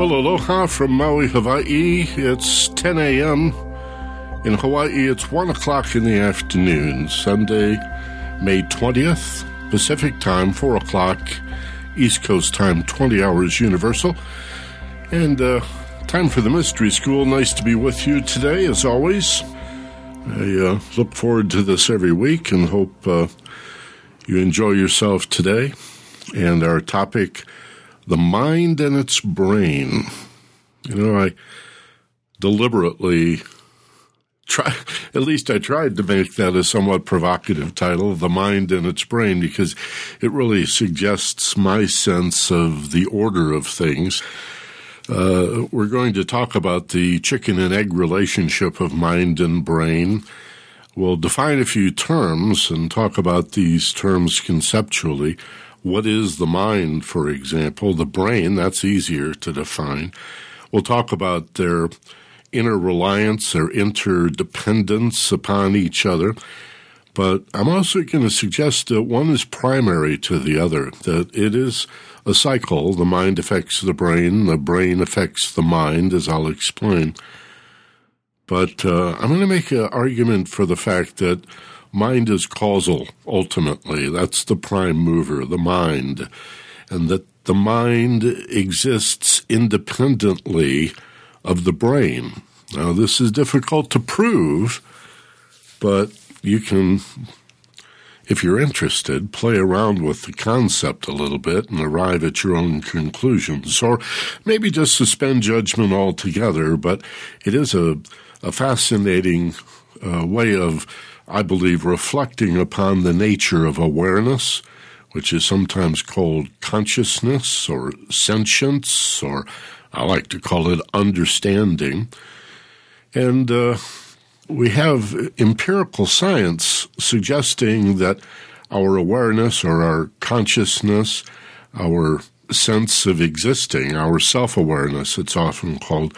Well, aloha from Maui, Hawaii. It's 10 a.m. In Hawaii, it's 1 o'clock in the afternoon, Sunday, May 20th, Pacific time, 4 o'clock, East Coast time, 20 hours Universal. And uh, time for the Mystery School. Nice to be with you today, as always. I uh, look forward to this every week and hope uh, you enjoy yourself today. And our topic the mind and its brain. You know, I deliberately try, at least I tried to make that a somewhat provocative title, The Mind and Its Brain, because it really suggests my sense of the order of things. Uh, we're going to talk about the chicken and egg relationship of mind and brain. We'll define a few terms and talk about these terms conceptually. What is the mind, for example? The brain, that's easier to define. We'll talk about their inner reliance their interdependence upon each other. But I'm also going to suggest that one is primary to the other, that it is a cycle. The mind affects the brain, the brain affects the mind, as I'll explain. But uh, I'm going to make an argument for the fact that mind is causal, ultimately. That's the prime mover, the mind. And that the mind exists independently of the brain. Now, this is difficult to prove, but you can, if you're interested, play around with the concept a little bit and arrive at your own conclusions, or maybe just suspend judgment altogether. But it is a, a fascinating uh, way of I believe, reflecting upon the nature of awareness, which is sometimes called consciousness or sentience, or I like to call it understanding. And uh, we have empirical science suggesting that our awareness or our consciousness, our sense of existing, our self awareness, it's often called,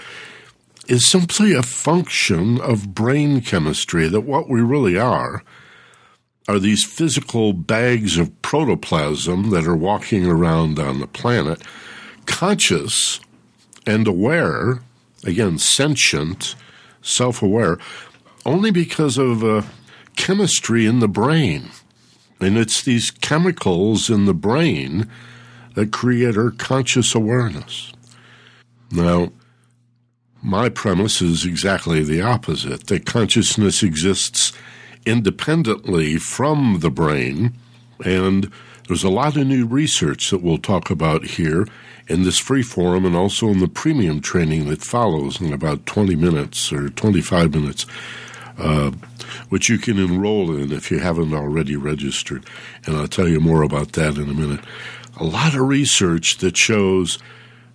is simply a function of brain chemistry, that what we really are are these physical bags of protoplasm that are walking around on the planet, conscious and aware, again, sentient, self aware, only because of uh, chemistry in the brain. And it's these chemicals in the brain that create our conscious awareness. Now, my premise is exactly the opposite that consciousness exists independently from the brain, and there's a lot of new research that we'll talk about here in this free forum and also in the premium training that follows in about 20 minutes or 25 minutes, uh, which you can enroll in if you haven't already registered. And I'll tell you more about that in a minute. A lot of research that shows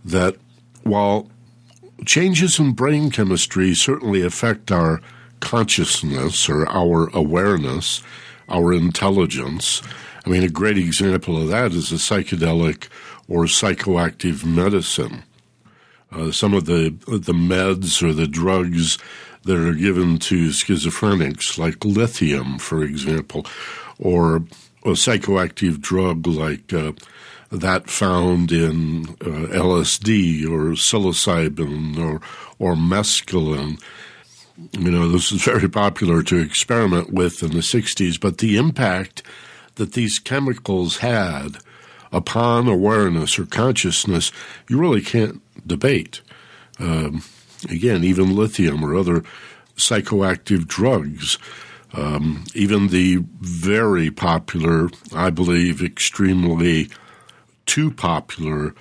that while changes in brain chemistry certainly affect our consciousness or our awareness, our intelligence. I mean, a great example of that is a psychedelic or psychoactive medicine. Uh, some of the the meds or the drugs that are given to schizophrenics, like lithium, for example, or a psychoactive drug like uh, that found in uh, LSD or psilocybin or or mescaline. You know, this is very popular to experiment with in the 60s, but the impact that these chemicals had upon awareness or consciousness, you really can't debate. Um, again, even lithium or other psychoactive drugs, um, even the very popular, I believe, extremely too popular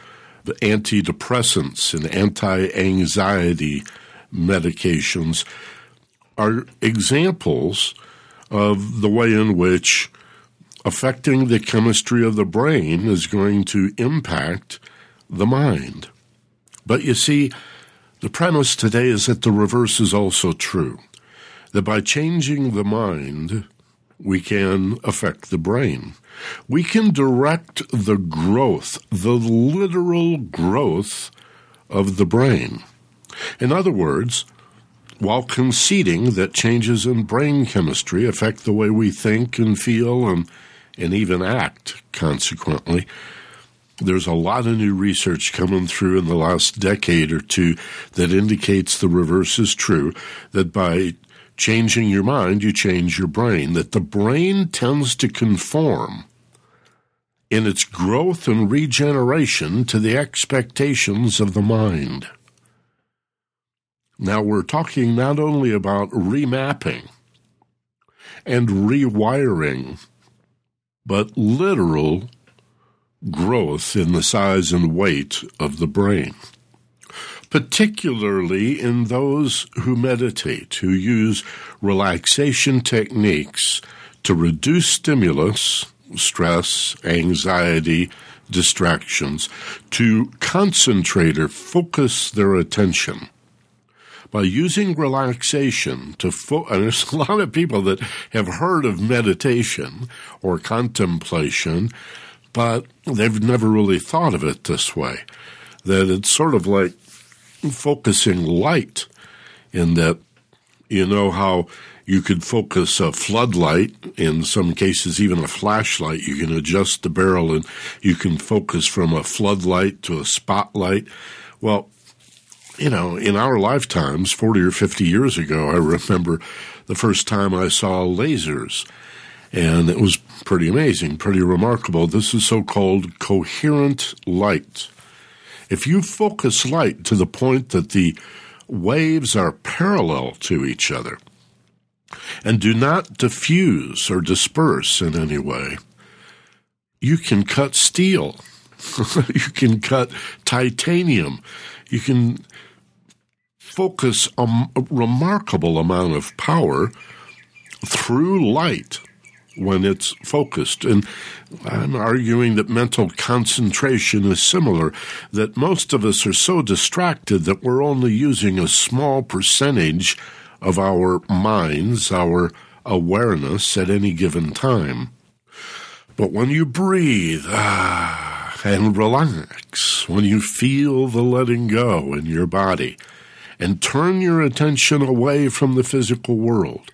the antidepressants and anti anxiety medications are examples of the way in which affecting the chemistry of the brain is going to impact the mind. But you see, the premise today is that the reverse is also true. That by changing the mind, we can affect the brain. We can direct the growth, the literal growth of the brain. In other words, while conceding that changes in brain chemistry affect the way we think and feel and, and even act, consequently, there's a lot of new research coming through in the last decade or two that indicates the reverse is true that by changing your mind, you change your brain, that the brain tends to conform in its growth and regeneration to the expectations of the mind. Now, we're talking not only about remapping and rewiring, but literal growth in the size and weight of the brain, particularly in those who meditate, who use relaxation techniques to reduce stimulus stress, anxiety, distractions, to concentrate or focus their attention. By using relaxation to fo- and there's a lot of people that have heard of meditation or contemplation, but they've never really thought of it this way. That it's sort of like focusing light in that you know how you could focus a floodlight, in some cases, even a flashlight. You can adjust the barrel and you can focus from a floodlight to a spotlight. Well, you know, in our lifetimes, 40 or 50 years ago, I remember the first time I saw lasers. And it was pretty amazing, pretty remarkable. This is so called coherent light. If you focus light to the point that the waves are parallel to each other, and do not diffuse or disperse in any way. You can cut steel. you can cut titanium. You can focus a, remarkable amount of power through light when it's focused. And I'm arguing that mental concentration is similar, that most of us are so distracted that we're only using a small percentage of our minds, our awareness at any given time. But when you breathe ah, and relax, when you feel the letting go in your body, and turn your attention away from the physical world,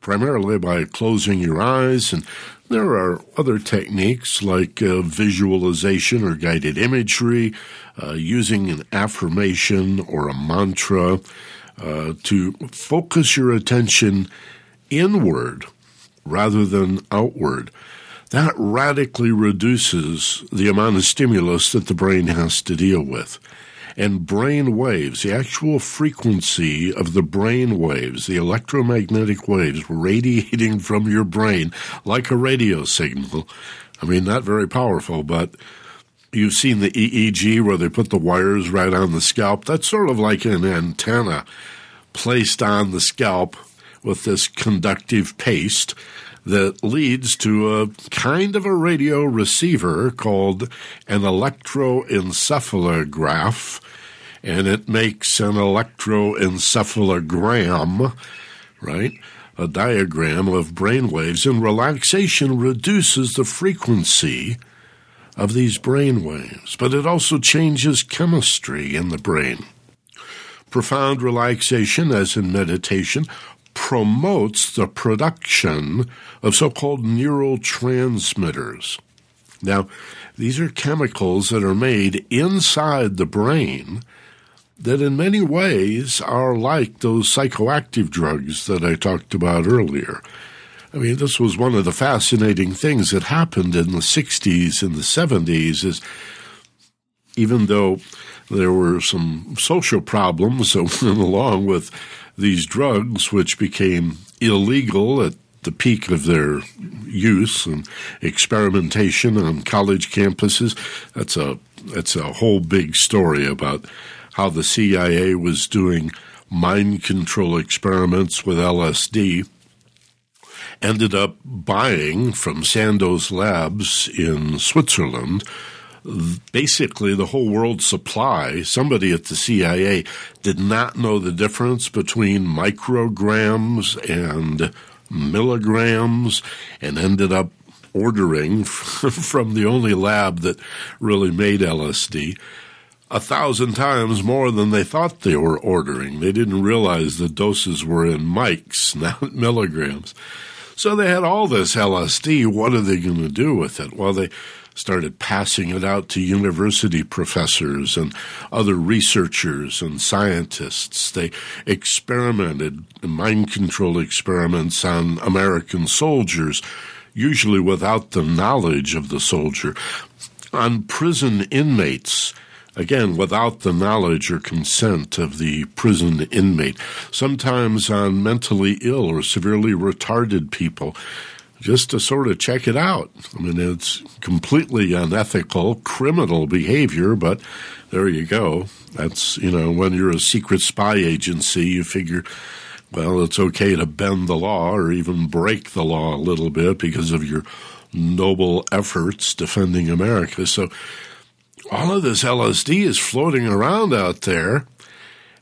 primarily by closing your eyes, and there are other techniques like uh, visualization or guided imagery, uh, using an affirmation or a mantra, uh, to focus your attention inward rather than outward. That radically reduces the amount of stimulus that the brain has to deal with. And brain waves, the actual frequency of the brain waves, the electromagnetic waves radiating from your brain like a radio signal. I mean, not very powerful, but you've seen the EEG where they put the wires right on the scalp. That's sort of like an antenna placed on the scalp with this conductive paste that leads to a kind of a radio receiver called an electroencephalograph, and it makes an electroencephalogram, right? A diagram of brain waves, and relaxation reduces the frequency of these brain waves, but it also changes chemistry in the brain. Profound relaxation, as in meditation, promotes the production of so called neurotransmitters. Now, these are chemicals that are made inside the brain that, in many ways, are like those psychoactive drugs that I talked about earlier. I mean, this was one of the fascinating things that happened in the 60s and the 70s is even though there were some social problems that went along with these drugs, which became illegal at the peak of their use and experimentation on college campuses. That's a that's a whole big story about how the CIA was doing mind control experiments with LSD ended up buying from Sandoz Labs in Switzerland basically the whole world supply. Somebody at the CIA did not know the difference between micrograms and milligrams and ended up ordering from the only lab that really made LSD a thousand times more than they thought they were ordering. They didn't realize the doses were in mics, not milligrams. So they had all this LSD. What are they going to do with it? Well, they started passing it out to university professors and other researchers and scientists. They experimented, mind control experiments on American soldiers, usually without the knowledge of the soldier, on prison inmates again, without the knowledge or consent of the prison inmate, sometimes on mentally ill or severely retarded people, just to sort of check it out. I mean, it's completely unethical, criminal behavior, but there you go. That's, you know, when you're a secret spy agency, you figure, well, it's okay to bend the law or even break the law a little bit because of your noble efforts defending America. So, all of this LSD is floating around out there.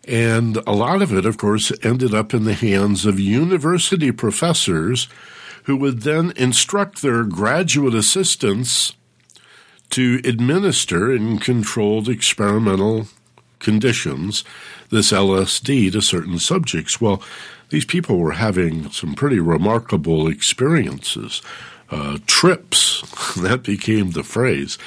And a lot of it, of course, ended up in the hands of university professors who would then instruct their graduate assistants to administer in controlled experimental conditions this LSD to certain subjects. Well, these people were having some pretty remarkable experiences. Uh, trips, that became the phrase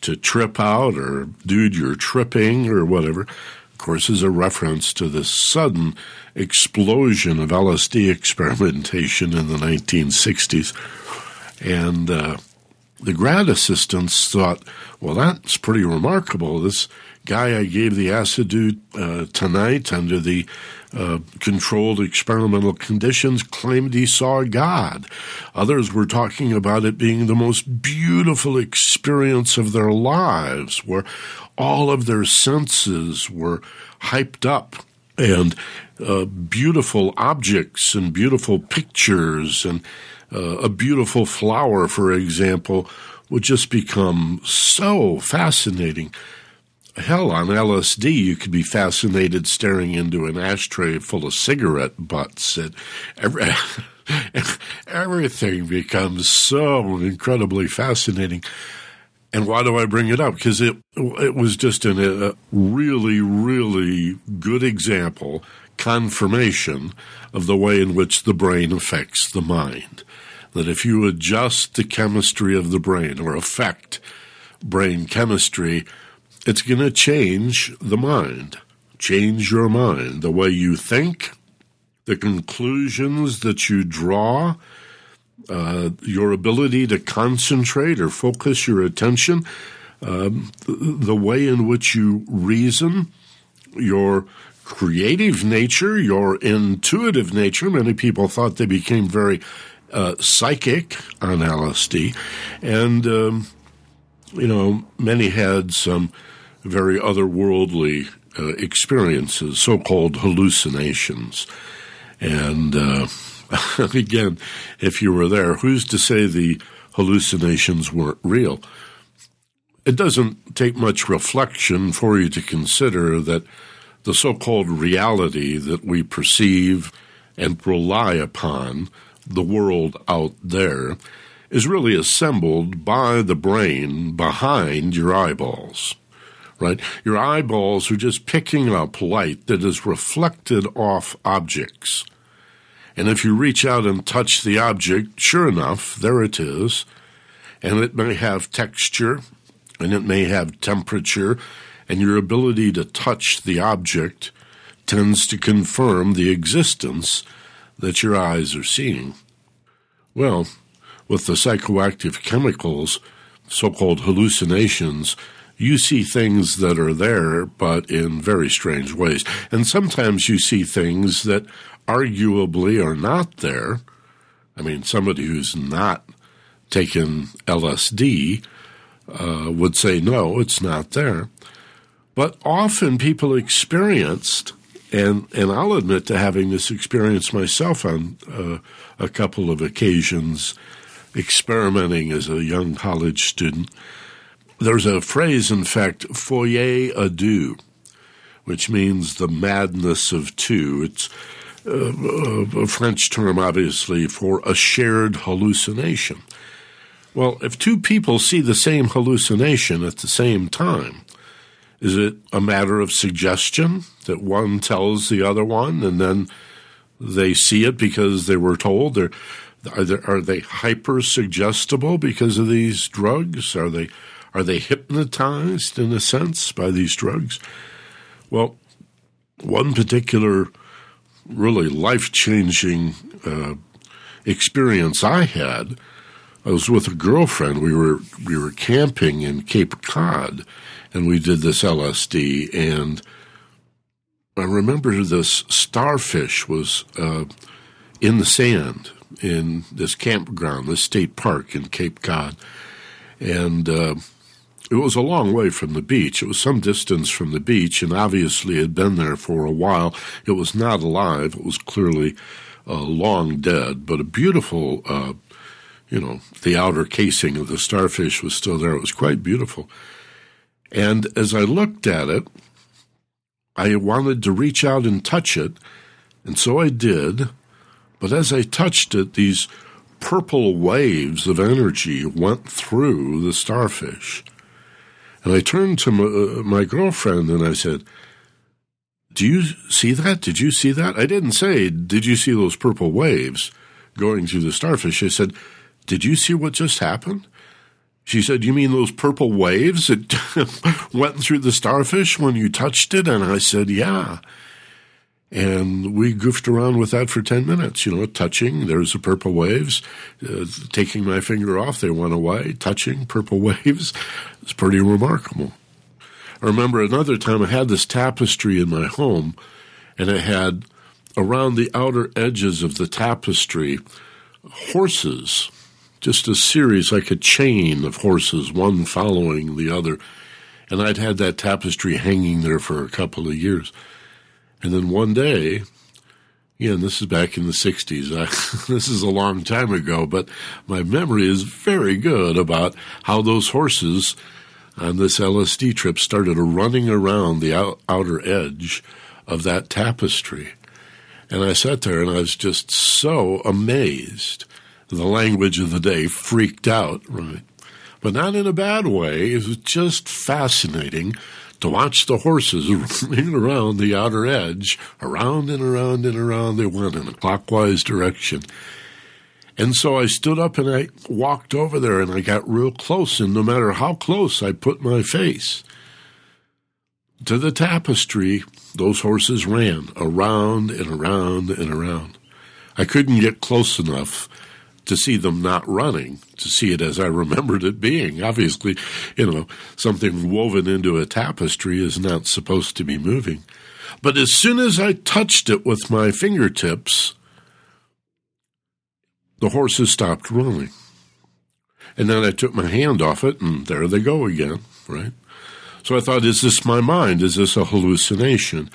to trip out or dude, you're tripping or whatever, of course, is a reference to the sudden explosion of LSD experimentation in the 1960s. And uh, the grad assistants thought, well, that's pretty remarkable. This guy I gave the acid uh, tonight under the uh, controlled experimental conditions claimed he saw God. Others were talking about it being the most beautiful experience of their lives, where all of their senses were hyped up and uh, beautiful objects and beautiful pictures and uh, a beautiful flower, for example, would just become so fascinating hell, on LSD, you could be fascinated staring into an ashtray full of cigarette butts. And every, everything becomes so incredibly fascinating. And why do I bring it up? Because it it was just an, a really, really good example, confirmation of the way in which the brain affects the mind. That if you adjust the chemistry of the brain or affect brain chemistry, it's going to change the mind, change your mind, the way you think, the conclusions that you draw, uh, your ability to concentrate or focus your attention, um, the, way in which you reason, your creative nature, your intuitive nature. Many people thought they became very uh, psychic on LSD, and um, you know many had some very otherworldly uh, experiences, so called hallucinations. And uh, again, if you were there, who's to say the hallucinations weren't real? It doesn't take much reflection for you to consider that the so called reality that we perceive and rely upon, the world out there, is really assembled by the brain behind your eyeballs right? Your eyeballs are just picking up light that is reflected off objects. And if you reach out and touch the object, sure enough, there it is. And it may have texture and it may have temperature, and your ability to touch the object tends to confirm the existence that your eyes are seeing. Well, with the psychoactive chemicals, so called hallucinations, you see things that are there, but in very strange ways. And sometimes you see things that arguably are not there. I mean, somebody who's not taken LSD uh, would say, no, it's not there. But often people experienced, and, and I'll admit to having this experience myself on uh, a couple of occasions, experimenting as a young college student there's a phrase, in fact, folie à deux, which means the madness of two. It's uh, a French term, obviously, for a shared hallucination. Well, if two people see the same hallucination at the same time, is it a matter of suggestion that one tells the other one and then they see it because they were told? Are, there, are they hyper suggestible because of these drugs? Are they are they hypnotized in a sense by these drugs? Well, one particular really life changing uh, experience I had. I was with a girlfriend. We were we were camping in Cape Cod, and we did this LSD. And I remember this starfish was uh, in the sand in this campground, this state park in Cape Cod, and uh, it was a long way from the beach. It was some distance from the beach, and obviously had been there for a while. It was not alive. It was clearly uh, long dead, but a beautiful, uh, you know, the outer casing of the starfish was still there. It was quite beautiful. And as I looked at it, I wanted to reach out and touch it, and so I did. But as I touched it, these purple waves of energy went through the starfish. And I turned to my, uh, my, girlfriend and I said, Do you see that? Did you see that? I didn't say, Did you see those purple waves going through the starfish? I said, Did you see what just happened? She said, You mean those purple waves that went through the starfish when you touched it? And I said, Yeah. And we goofed around with that for 10 minutes, you know, touching. There's the purple waves. Uh, taking my finger off, they went away. Touching, purple waves. It's pretty remarkable. I remember another time I had this tapestry in my home, and it had around the outer edges of the tapestry horses, just a series like a chain of horses, one following the other. And I'd had that tapestry hanging there for a couple of years. And then one day, again, this is back in the 60s. I, this is a long time ago, but my memory is very good about how those horses on this LSD trip started running around the out, outer edge of that tapestry. And I sat there and I was just so amazed. The language of the day freaked out, right? But not in a bad way. It was just fascinating to watch the horses running around the outer edge, around and around and around they went in a clockwise direction. And so I stood up and I walked over there and I got real close, and no matter how close I put my face to the tapestry, those horses ran around and around and around. I couldn't get close enough to see them not running, to see it as I remembered it being. Obviously, you know, something woven into a tapestry is not supposed to be moving. But as soon as I touched it with my fingertips, the horses stopped running. And then I took my hand off it, and there they go again, right? So I thought, is this my mind? Is this a hallucination?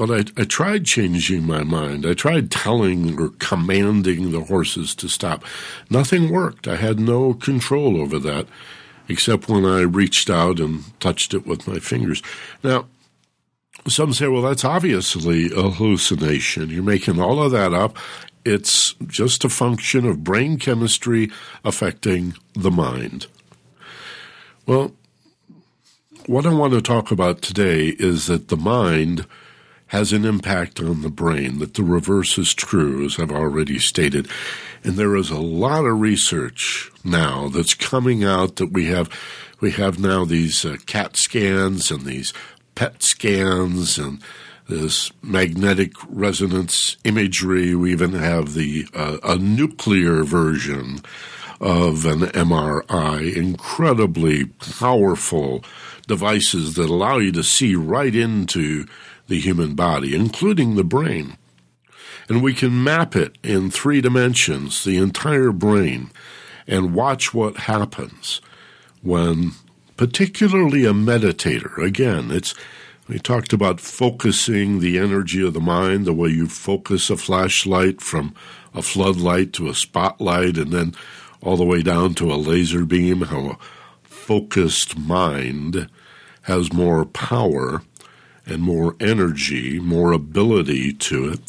But I, I tried changing my mind. I tried telling or commanding the horses to stop. Nothing worked. I had no control over that, except when I reached out and touched it with my fingers. Now, some say, well, that's obviously a hallucination. You're making all of that up. It's just a function of brain chemistry affecting the mind. Well, what I want to talk about today is that the mind has an impact on the brain, that the reverse is true, as I've already stated. And there is a lot of research now that's coming out that we have, we have now these uh, CAT scans and these PET scans and this magnetic resonance imagery. We even have the uh, a nuclear version of an MRI, incredibly powerful devices that allow you to see right into the human body, including the brain. And we can map it in three dimensions, the entire brain, and watch what happens when, particularly a meditator, again, it's we talked about focusing the energy of the mind, the way you focus a flashlight from a floodlight to a spotlight and then all the way down to a laser beam, how a focused mind has more power and more energy, more ability to it,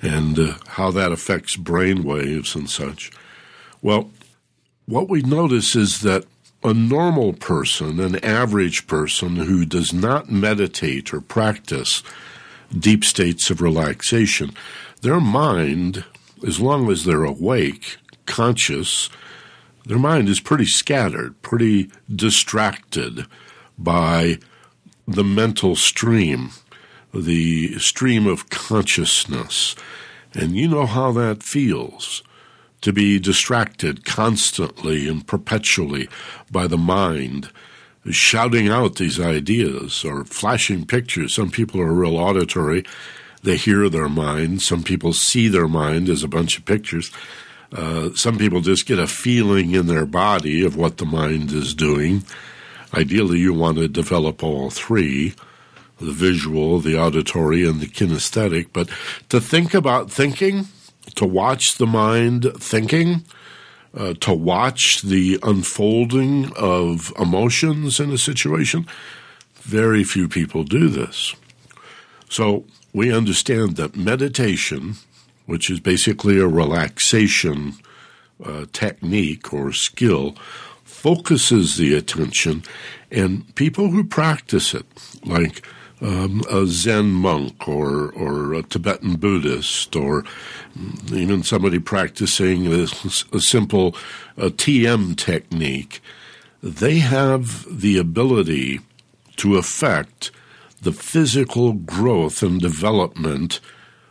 and uh, how that affects brain waves and such. Well, what we notice is that a normal person, an average person who does not meditate or practice deep states of relaxation, their mind as long as they're awake, conscious, their mind is pretty scattered, pretty distracted by the mental stream, the stream of consciousness. And you know how that feels to be distracted constantly and perpetually by the mind, shouting out these ideas or flashing pictures. Some people are real auditory. They hear their mind. Some people see their mind as a bunch of pictures. Uh, some people just get a feeling in their body of what the mind is doing. Ideally, you want to develop all three the visual, the auditory, and the kinesthetic. But to think about thinking, to watch the mind thinking, uh, to watch the unfolding of emotions in a situation, very few people do this. So we understand that meditation which is basically a relaxation uh, technique or skill, focuses the attention, and people who practice it, like um, a Zen monk or or a Tibetan Buddhist or even somebody practicing a, a simple a TM technique, they have the ability to affect the physical growth and development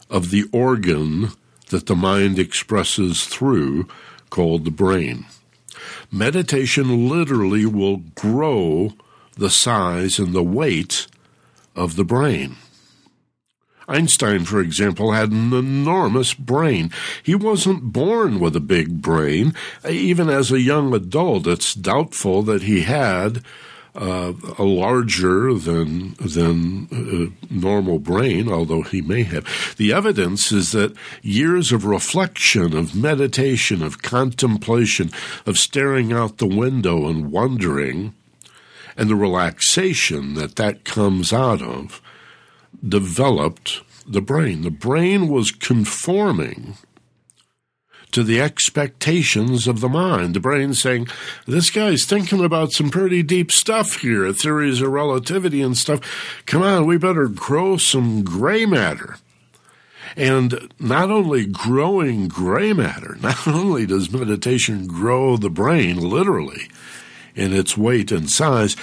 of the organ that the mind expresses through, called the brain. Meditation literally will grow the size and the weight of the brain. Einstein, for example, had an enormous brain. He wasn't born with a big brain. Even as a young adult, it's doubtful that he had uh, a larger than than uh, normal brain, although he may have. The evidence is that years of reflection, of meditation, of contemplation, of staring out the window and wondering, and the relaxation that that comes out of, developed the brain. The brain was conforming to the expectations of the mind. The brain saying, this guy's thinking about some pretty deep stuff here, theories of relativity and stuff. Come on, we better grow some gray matter. And not only growing gray matter, not only does meditation grow the brain literally in its weight and size,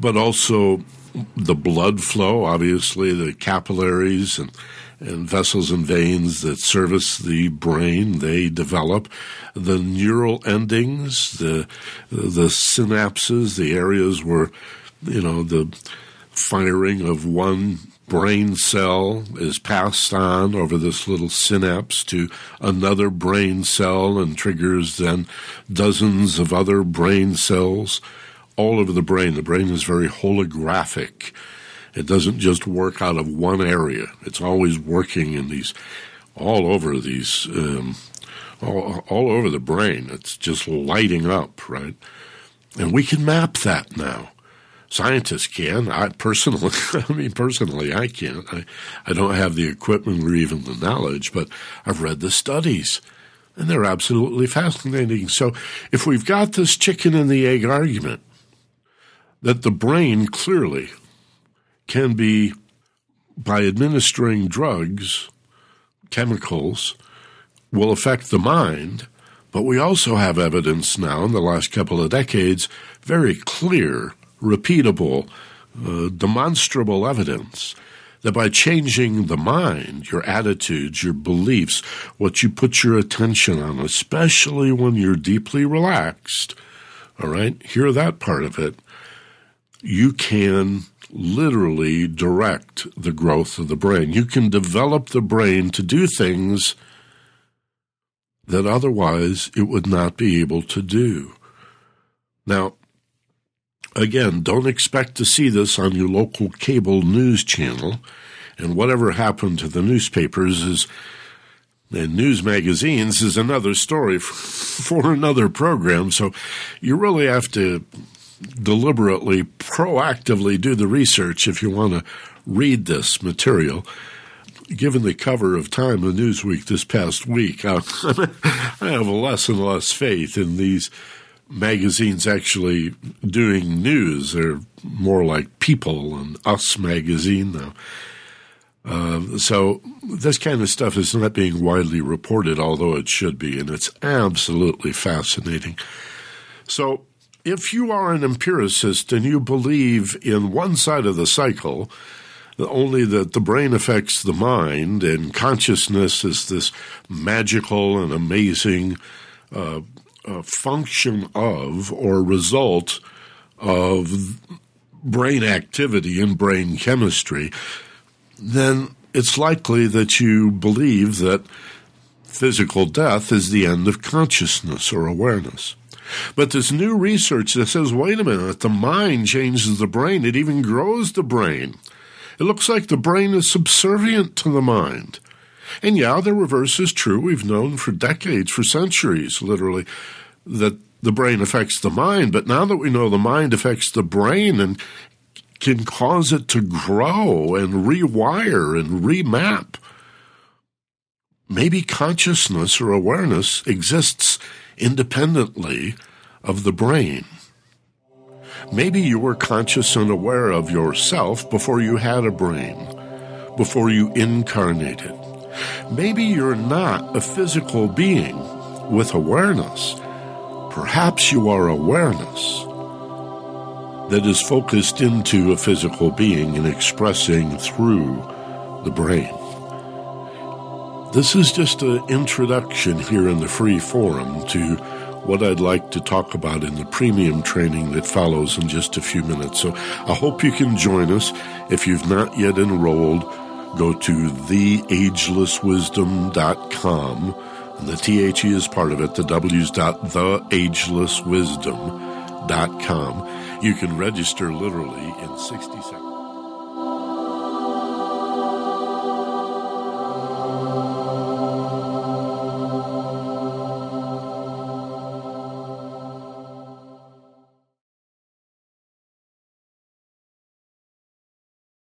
but also the blood flow, obviously, the capillaries and and vessels and veins that service the brain. They develop the neural endings, the the synapses, the areas where you know the firing of one brain cell is passed on over this little synapse to another brain cell and triggers then dozens of other brain cells all over the brain. The brain is very holographic. It doesn't just work out of one area. It's always working in these, all over these, um, all, all over the brain. It's just lighting up, right? And we can map that now. Scientists can. I personally, I mean, personally, I can't. I, I don't have the equipment or even the knowledge, but I've read the studies and they're absolutely fascinating. So if we've got this chicken and the egg argument, that the brain clearly can be by administering drugs, chemicals, will affect the mind. But we also have evidence now in the last couple of decades, very clear, repeatable, uh, demonstrable evidence that by changing the mind, your attitudes, your beliefs, what you put your attention on, especially when you're deeply relaxed, all right, hear that part of it, you can literally direct the growth of the brain. You can develop the brain to do things that otherwise it would not be able to do. Now, again, don't expect to see this on your local cable news channel. And whatever happened to the newspapers is and news magazines is another story for another program. So you really have to deliberately, proactively do the research if you want to read this material. Given the cover of Time and Newsweek this past week, I, have less and less faith in these magazines actually doing news. They're more like People and Us magazine now. Uh, so this kind of stuff is not being widely reported, although it should be, and it's absolutely fascinating. So if you are an empiricist and you believe in one side of the cycle, only that the brain affects the mind and consciousness is this magical and amazing uh, uh, function of or result of brain activity and brain chemistry, then it's likely that you believe that physical death is the end of consciousness or awareness. But there's new research that says, wait a minute, the mind changes the brain. It even grows the brain. It looks like the brain is subservient to the mind. And yeah, the reverse is true. We've known for decades, for centuries, literally, that the brain affects the mind. But now that we know the mind affects the brain and can cause it to grow and rewire and remap, maybe consciousness or awareness exists independently of the brain. Maybe you were conscious and aware of yourself before you had a brain, before you incarnated. Maybe you're not a physical being with awareness. Perhaps you are awareness that is focused into a physical being and expressing through the brain. This is just an introduction here in the free forum to what I'd like to talk about in the premium training that follows in just a few minutes. So I hope you can join us. If you've not yet enrolled, go to theagelesswisdom.com. And the THE is part of it. The W's dot theagelesswisdom.com. You can register literally in 60 seconds.